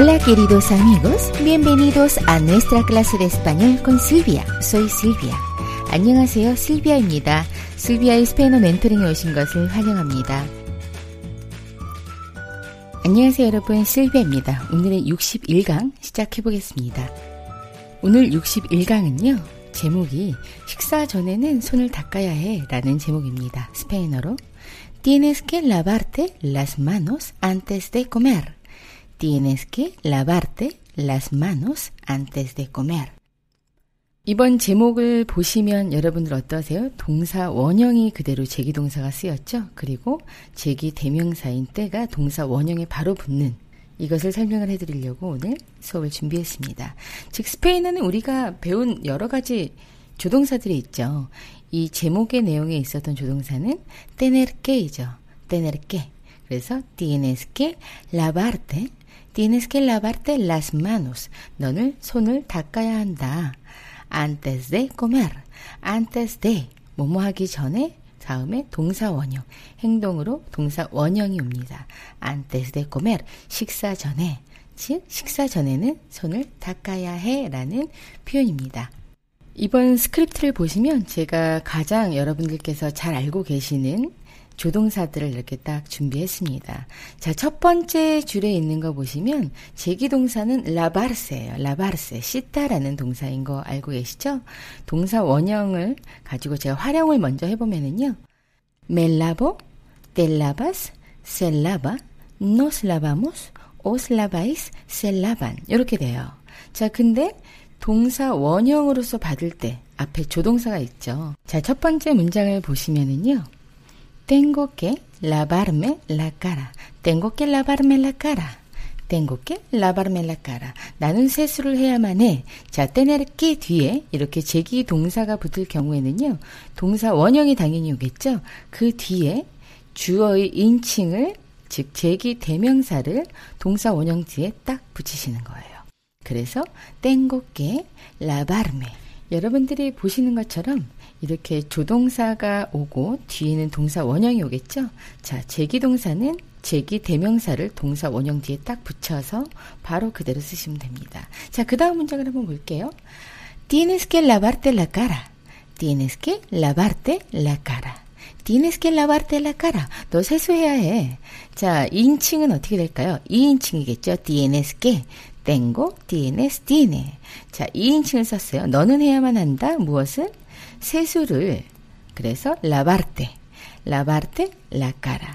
Hola queridos amigos, bienvenidos a nuestra clase de español con Silvia. Soy Silvia. 안녕하세요, 실비아입니다. 실비아의 스페인어 멘토링에 오신 것을 환영합니다. 안녕하세요 여러분, 실비아입니다. 오늘의 61강 시작해 보겠습니다. 오늘 61강은요, 제목이 식사 전에는 손을 닦아야 해 라는 제목입니다. 스페인어로 Tienes que lavarte las manos antes de comer. Tienes que lavarte las manos antes de comer. 이번 제목을 보시면 여러분들 어떠세요? 동사 원형이 그대로 제기 동사가 쓰였죠? 그리고 제기 대명사인 때가 동사 원형에 바로 붙는 이것을 설명을 해드리려고 오늘 수업을 준비했습니다. 즉, 스페인어는 우리가 배운 여러 가지 조동사들이 있죠. 이 제목의 내용에 있었던 조동사는 tener que이죠. tener que. 그래서 tienes que lavarte Tienes que lavarte las manos. 너는 손을 닦아야 한다. Antes de comer. Antes de. 뭐뭐 하기 전에 다음에 동사 원형. 행동으로 동사 원형이 옵니다. Antes de comer. 식사 전에. 즉, 식사 전에는 손을 닦아야 해 라는 표현입니다. 이번 스크립트를 보시면 제가 가장 여러분들께서 잘 알고 계시는 조동사들을 이렇게 딱 준비했습니다. 자, 첫 번째 줄에 있는 거 보시면 재귀 동사는 lavarse예요. lavarse, 씻다라는 동사인 거 알고 계시죠? 동사 원형을 가지고 제가 활용을 먼저 해보면은요. me lavo, te lavas, se lava, lavais, se lavan 이렇게 돼요. 자, 근데 동사 원형으로서 받을 때 앞에 조동사가 있죠. 자, 첫 번째 문장을 보시면은요. Tengo que lavarme la cara. Tengo que lavarme la cara. Tengo que lavarme la cara. 나는 세수를 해야만 해. 자, tener que 뒤에 이렇게 제기 동사가 붙을 경우에는요. 동사 원형이 당연히 오겠죠. 그 뒤에 주어의 인칭을 즉 제기 대명사를 동사 원형 뒤에 딱 붙이시는 거예요. 그래서 tengo que lavarme. 여러분들이 보시는 것처럼 이렇게 조동사가 오고 뒤에는 동사 원형이 오겠죠? 자, 제기동사는 제기 대명사를 동사 원형 뒤에 딱 붙여서 바로 그대로 쓰시면 됩니다. 자, 그 다음 문장을 한번 볼게요. Tienes que lavarte la cara. Tienes que lavarte la cara. Tienes que lavarte la cara. 너 세수해야 해. 자, 인칭은 어떻게 될까요? 2인칭이겠죠? Tienes que. Tengo, tienes, tiene. 자, 2인칭을 썼어요. 너는 해야만 한다. 무엇을? 세수를 그래서 lavarte, lavarte la cara.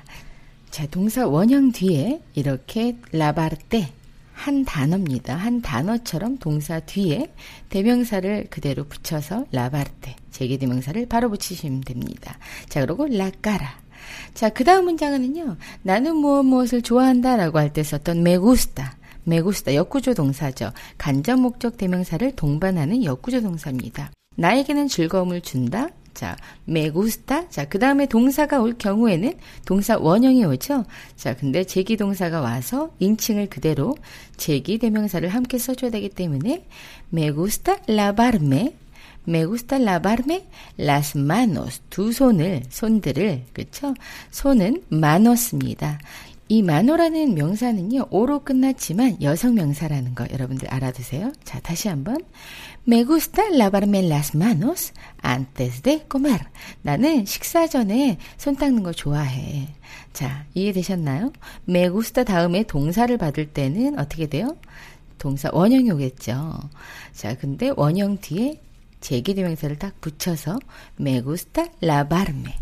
자, 동사 원형 뒤에 이렇게 lavarte 한 단어입니다. 한 단어처럼 동사 뒤에 대명사를 그대로 붙여서 lavarte 제기대명사를 바로 붙이시면 됩니다. 자, 그리고 la cara. 자, 그 다음 문장은요. 나는 무엇 무엇을 좋아한다라고 할 때 썼던 me gusta. Gusta 역구조 동사죠. 간접 목적 대명사를 동반하는 역구조 동사입니다. 나에게는 즐거움을 준다. 자, gusta. 자, 그 다음에 동사가 올 경우에는 동사 원형이 오죠? 자, 근데 제기 동사가 와서 인칭을 그대로 제기 대명사를 함께 써줘야 되기 때문에 lavarme. me gusta lavarme las manos. 두 손을, 손들을, 그쵸? 손은 manos입니다. 이 마노라는 명사는요, 오로 끝났지만 여성 명사라는 거 여러분들 알아두세요. 자, 다시 한번. Me gusta lavarme las manos antes de comer. 나는 식사 전에 손 닦는 거 좋아해. 자, 이해되셨나요? Me gusta 다음에 동사를 받을 때는 어떻게 돼요? 동사 원형이 오겠죠. 자, 근데 원형 뒤에 제기대명사를 딱 붙여서 me gusta lavarme.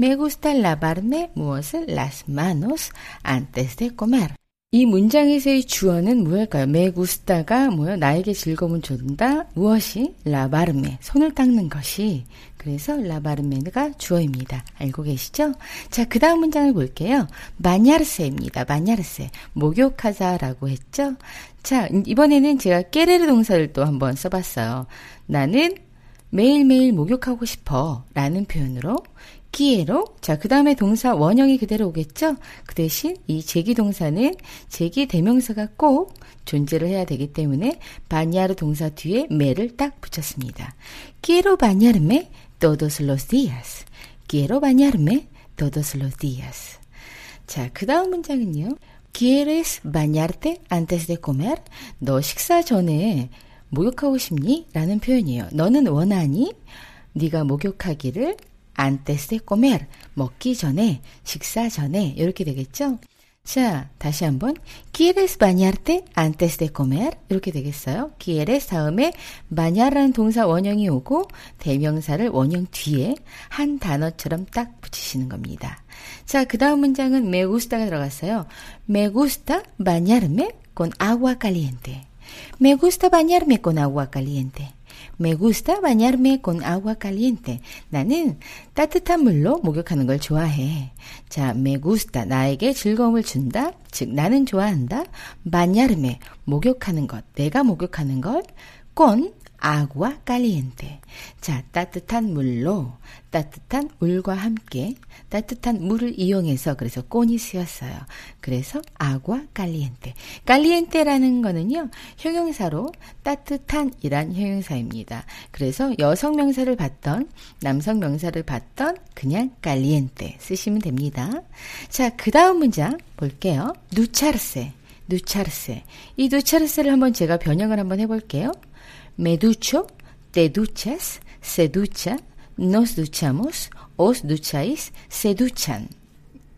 Me gusta lavarme 무엇을? las manos antes de comer. 이 문장에서의 주어는 무엇일까요? me gusta가 뭐요? 나에게 즐거움을 준다. 무엇이? lavarme. 손을 닦는 것이. 그래서 lavarme가 주어입니다. 알고 계시죠? 자, 그 다음 문장을 볼게요. bañarse입니다. bañarse. 목욕하자라고 했죠? 자, 이번에는 제가 깨레르 동사를 또 한번 써봤어요. 나는 매일매일 목욕하고 싶어 라는 표현으로 기에로 자, 그 다음에 동사 원형이 그대로 오겠죠? 그 대신 이 제기 동사는 제기 대명사가 꼭 존재를 해야 되기 때문에 바냐르 동사 뒤에 매를 딱 붙였습니다. Quiero bañarme todos los días. Quiero bañarme. 자, 그 다음 문장은요. ¿Quieres bañarte antes de comer? 너 식사 전에 목욕하고 싶니? 라는 표현이에요. 너는 원하니? 네가 목욕하기를 antes de comer. 먹기 전에, 식사 전에 이렇게 되겠죠? 자, 다시 한번 ¿Quieres bañarte antes de comer? 이렇게 되겠어요. ¿Quieres 다음에 bañar라는 동사 원형이 오고 대명사를 원형 뒤에 한 단어처럼 딱 붙이시는 겁니다. 자, 그 다음 문장은 me gusta가 들어갔어요. Me gusta bañarme con agua caliente. Me gusta bañarme con agua caliente. Me gusta bañarme con agua caliente. 나는 따뜻한 물로 목욕하는 걸 좋아해. 자, me gusta 나에게 즐거움을 준다. 즉 나는 좋아한다. bañarme 목욕하는 것. 내가 목욕하는 걸 con agua caliente. 자, 따뜻한 물로, 따뜻한 물과 함께, 따뜻한 물을 이용해서 그래서 꼰이 쓰였어요. 그래서 agua caliente. caliente라는 거는요, 형용사로 따뜻한이란 형용사입니다. 그래서 여성 명사를 받던, 남성 명사를 받던 그냥 caliente 쓰시면 됩니다. 자, 그 다음 문장 볼게요. 누차르세. 누차르세. 이 누차르세를 한번 제가 변형을 한번 해볼게요. Se ducha, nos duchamos, os ducháis, se duchan.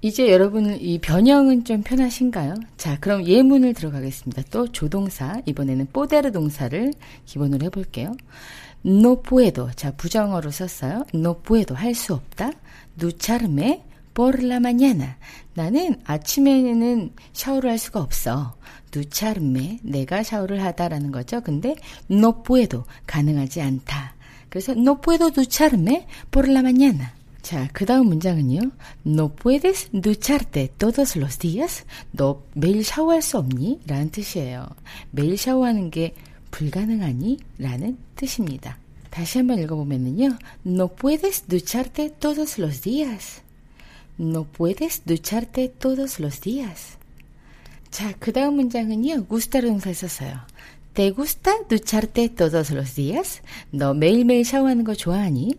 이제 여러분 이 변형은 좀 편하신가요? 자, 그럼 예문을 들어가겠습니다. 또 조동사, 이번에는 뽀데르 동사를 기본으로 해볼게요. No puedo. 자, 부정어로 썼어요. No puedo. 할수 없다. ducharme por la mañana. 나는 아침에는 샤워를 할 수가 없어. ducharme 내가 샤워를 하다라는 거죠. 근데 no puedo 가능하지 않다. 그래서 no puedo ducharme por la mañana. 자, 그 다음 문장은요. No puedes ducharte todos los días. 너 매일 샤워할 수 없니? 라는 뜻이에요. 매일 샤워하는 게 불가능하니? 라는 뜻입니다. 다시 한번 읽어보면은요. No puedes ducharte todos los días. No puedes ducharte todos los días. 자, 그 다음 문장은요. gusta를 동사를 썼어요. ¿Te gusta ducharte todos los días? 너 매일매일 샤워하는 거 좋아하니?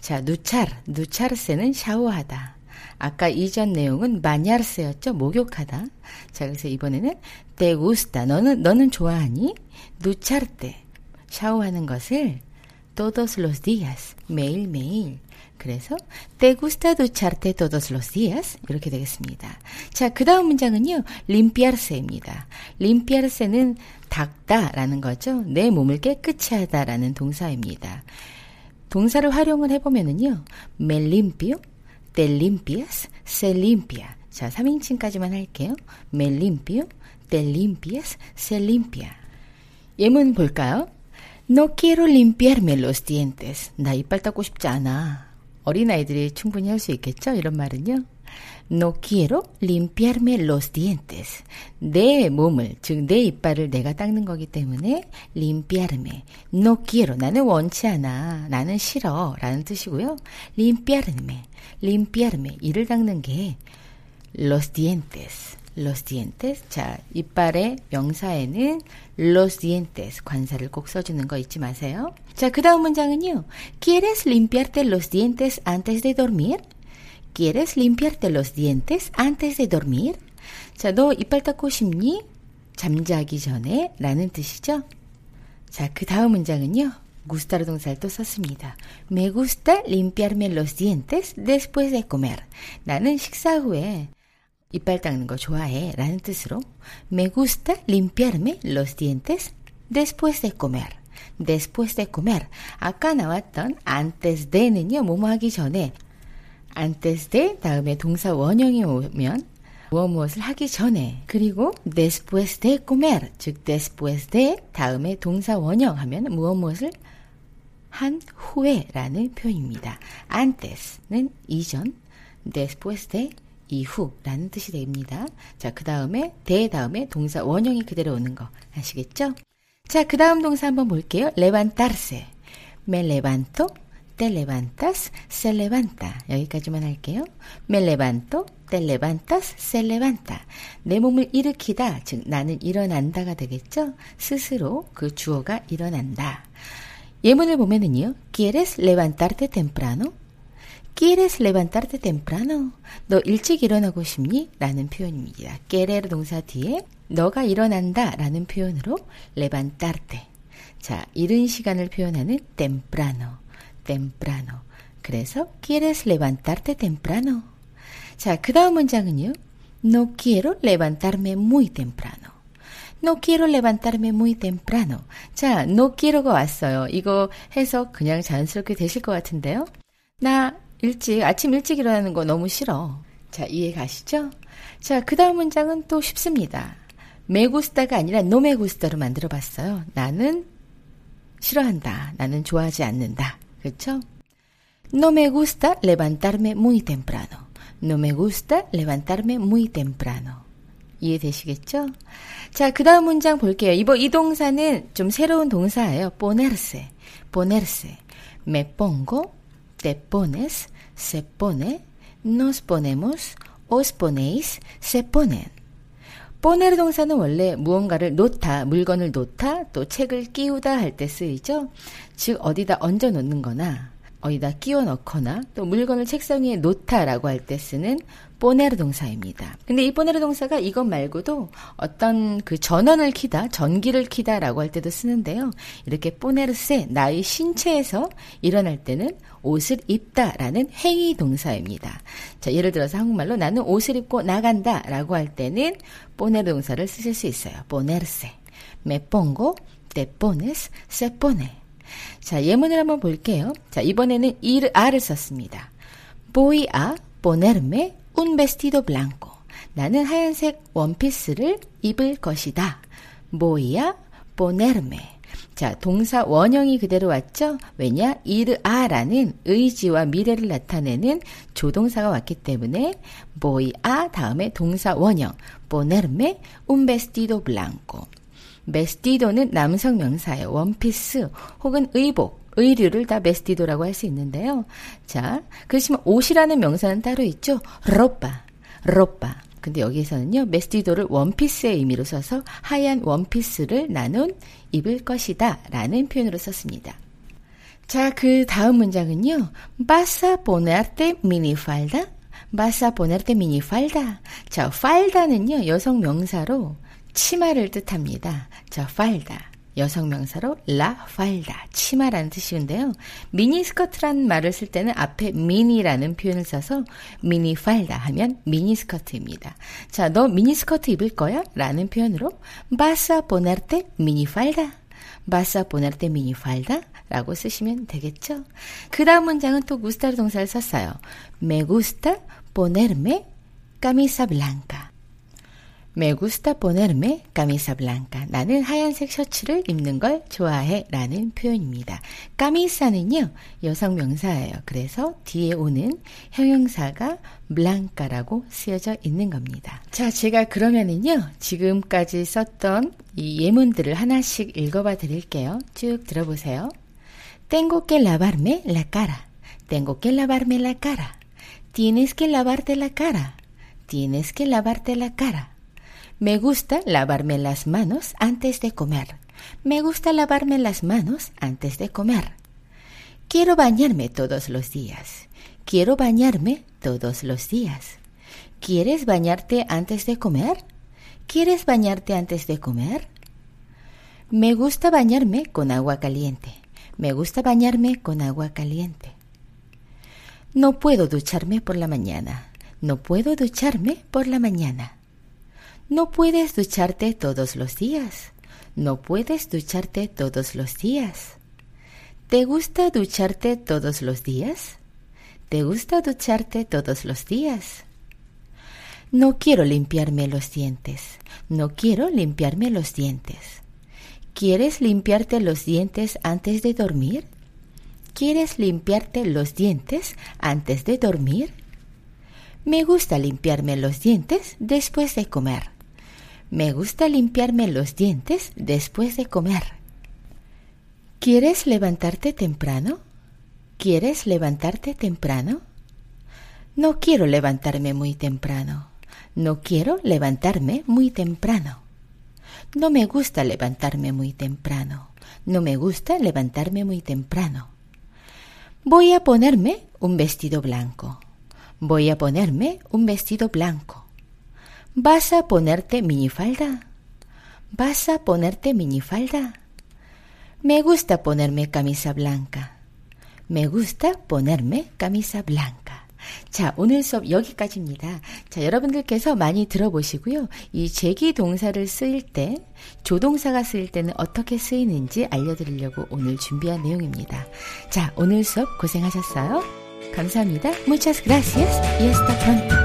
자, 누차르, 누차르세는 샤워하다. 아까 이전 내용은 마냐르세였죠. 목욕하다. 자, 그래서 이번에는 te gusta. 너는 너는 좋아하니? 누차르테. 샤워하는 것을 todos los días. 매일매일. 그래서 te gusta ducharte todos los días 이렇게 되겠습니다. 자, 그 다음 문장은요. limpiarse입니다. limpiarse는 닦다라는 거죠. 내 몸을 깨끗이 하다라는 동사입니다. 동사를 활용을 해 보면은요. me limpio, te limpias, se limpia. 자, 3인칭까지만 할게요. me limpio, te limpias, se limpia. 예문 볼까요? No quiero limpiarme los dientes. 나 이빨 닦고 싶지 않아. 어린아이들이 충분히 할 수 있겠죠? 이런 말은요. No quiero limpiarme los dientes. 내 몸을, 즉, 내 이빨을 내가 닦는 거기 때문에 limpiarme. No quiero. 나는 원치 않아. 나는 싫어. 라는 뜻이고요. limpiarme. limpiarme. 이를 닦는 게 los dientes. Los dientes. 자, 이빨의 명사에는 los dientes 관사를 꼭 써주는 거 잊지 마세요. 자, 그 다음 문장은요. ¿Quieres limpiarte los dientes antes de dormir? ¿Quieres limpiarte los dientes antes de dormir? 자, 너 이빨 닦고 싶니? 잠자기 전에 라는 뜻이죠. 자, 그 다음 문장은요. gusta로 동사를 또 썼습니다. Me gusta limpiarme los dientes después de comer. 나는 식사 후에 이빨 닦는 거 좋아해 라는 뜻으로 Me gusta limpiarme los dientes después de comer. después de comer. 아까 나왔던 antes de는요, 뭐뭐 하기 전에 antes de 다음에 동사 원형이 오면 무엇 무엇을 하기 전에 그리고 después de comer 즉 después de 다음에 동사 원형 하면 무엇 무엇을 한 후에라는 표현입니다. antes는 이전, después de 이후라는 뜻이 됩니다. 자, 그 다음에 대 다음에 동사 원형이 그대로 오는 거 아시겠죠? 자, 그 다음 동사 한번 볼게요. levantarse. me levanto, te levantas, se levanta. 여기까지만 할게요. me levanto, te levantas, se levanta. 내 몸을 일으키다, 즉 나는 일어난다가 되겠죠? 스스로 그 주어가 일어난다. 예문을 보면은요. ¿Quieres levantarte temprano? ¿Quieres levantarte temprano? 너 일찍 일어나고 싶니? 라는 표현입니다. querer 동사 뒤에 너가 일어난다 라는 표현으로 levantarte. 자, 이른 시간을 표현하는 temprano, temprano. 그래서 quieres levantarte temprano. 자, 그 다음 문장은요. No quiero levantarme muy temprano. No quiero levantarme muy temprano. 자, no quiero가 왔어요. 이거 해서 그냥 자연스럽게 되실 것 같은데요. 나 일찍, 아침 일찍 일어나는 거 너무 싫어. 자, 이해 가시죠? 자, 그 다음 문장은 또 쉽습니다. 메구스타가 아니라 노메구스타로 만들어 봤어요. 나는 싫어한다. 나는 좋아하지 않는다. 그렇죠? No me gusta levantarme muy temprano. No me gusta levantarme muy temprano. 이해되시겠죠? 자, 그 다음 문장 볼게요. 이번 이 동사는 좀 새로운 동사예요. ponerse, ponerse. Me pongo, te pones, se pone, nos ponemos, os ponéis, se ponen. poner 동사는 원래 무언가를 놓다, 물건을 놓다, 또 책을 끼우다 할 때 쓰이죠. 즉 어디다 얹어 놓는 거나 어디다 끼워 넣거나 또 물건을 책상 위에 놓다라고 할 때 쓰는 보네르 동사입니다. 근데 이 보네르 동사가 이것 말고도 어떤 그 전원을 키다, 전기를 키다라고 할 때도 쓰는데요. 이렇게 보네르세 나의 신체에서 일어날 때는 옷을 입다라는 행위 동사입니다. 자, 예를 들어서 한국말로 나는 옷을 입고 나간다라고 할 때는 보네르 동사를 쓰실 수 있어요. 보네르세. Me pongo, te pones, se pone. 자, 예문을 한번 볼게요. 자, 이번에는 ir a를 썼습니다. Voy a ponerme un vestido blanco. 나는 하얀색 원피스를 입을 것이다. A ponerme. 자, 동사 원형이 그대로 왔죠? 왜냐? a라는 의지와 미래를 나타내는 조동사가 왔기 때문에 a 다음에 동사 원형 ponerme un vestido blanco. 메스티도는 남성 명사예요. 원피스 혹은 의복, 의류를 다 메스티도라고 할 수 있는데요. 자, 그렇지만 옷이라는 명사는 따로 있죠. 로빠, 로빠. 근데 여기서는요, 메스티도를 원피스의 의미로 써서 하얀 원피스를 나눈 입을 것이다 라는 표현으로 썼습니다. 자, 그 다음 문장은요, ponerte minifalda? vas a ponerte minifalda? 자, falda는요, 여성 명사로 치마를 뜻합니다. 자, falda. 여성 명사로 la falda, 치마라는 뜻이인데요. 미니 스커트라는 말을 쓸 때는 앞에 미니라는 표현을 써서 미니 falda 하면 미니 스커트입니다. 자, 너 미니 스커트 입을 거야? 라는 표현으로 ponerte mini falda. vas a ponerte mini falda. 라고 쓰시면 되겠죠? 그 다음 문장은 또 구스타르 동사를 썼어요. Me gusta ponerme camisa blanca. Me gusta ponerme camisa blanca. 나는 하얀색 셔츠를 입는 걸 좋아해. 라는 표현입니다. camisa는요, 여성 명사예요. 그래서 뒤에 오는 형용사가 blanca라고 쓰여져 있는 겁니다. 자, 제가 그러면은요, 지금까지 썼던 이 예문들을 하나씩 읽어봐 드릴게요. 쭉 들어보세요. Tengo que lavarme la cara. Tengo que lavarme la cara. Tienes que lavarte la cara. Tienes que lavarte la cara. Me gusta lavarme las manos antes de comer. Me gusta lavarme las manos antes de comer. Quiero bañarme todos los días. Quiero bañarme todos los días. ¿Quieres bañarte antes de comer? ¿Quieres bañarte antes de comer? Me gusta bañarme con agua caliente. Me gusta bañarme con agua caliente. No puedo ducharme por la mañana. No puedo ducharme por la mañana. No puedes ducharte todos los días. No puedes ducharte todos los días. ¿Te gusta ducharte todos los días? ¿Te gusta ducharte todos los días? No quiero limpiarme los dientes. No quiero limpiarme los dientes. ¿Quieres limpiarte los dientes antes de dormir? ¿Quieres limpiarte los dientes antes de dormir? Me gusta limpiarme los dientes después de comer. Me gusta limpiarme los dientes después de comer. ¿Quieres levantarte temprano? ¿Quieres levantarte temprano? No quiero levantarme muy temprano. No quiero levantarme muy temprano. No me gusta levantarme muy temprano. No me gusta levantarme muy temprano. Voy a ponerme un vestido blanco. Voy a ponerme un vestido blanco. ¿Vas a ponerte minifalda? ¿Vas a ponerte minifalda? Me gusta ponerme camisa blanca. Me gusta ponerme camisa blanca. 자, 오늘 수업 여기까지입니다. 자, 여러분들께서 많이 들어보시고요. 이 제기 동사를 쓰일 때, 조동사가 쓰일 때는 어떻게 쓰이는지 알려드리려고 오늘 준비한 내용입니다. 자, 오늘 수업 고생하셨어요. 감사합니다. Muchas gracias y hasta pronto.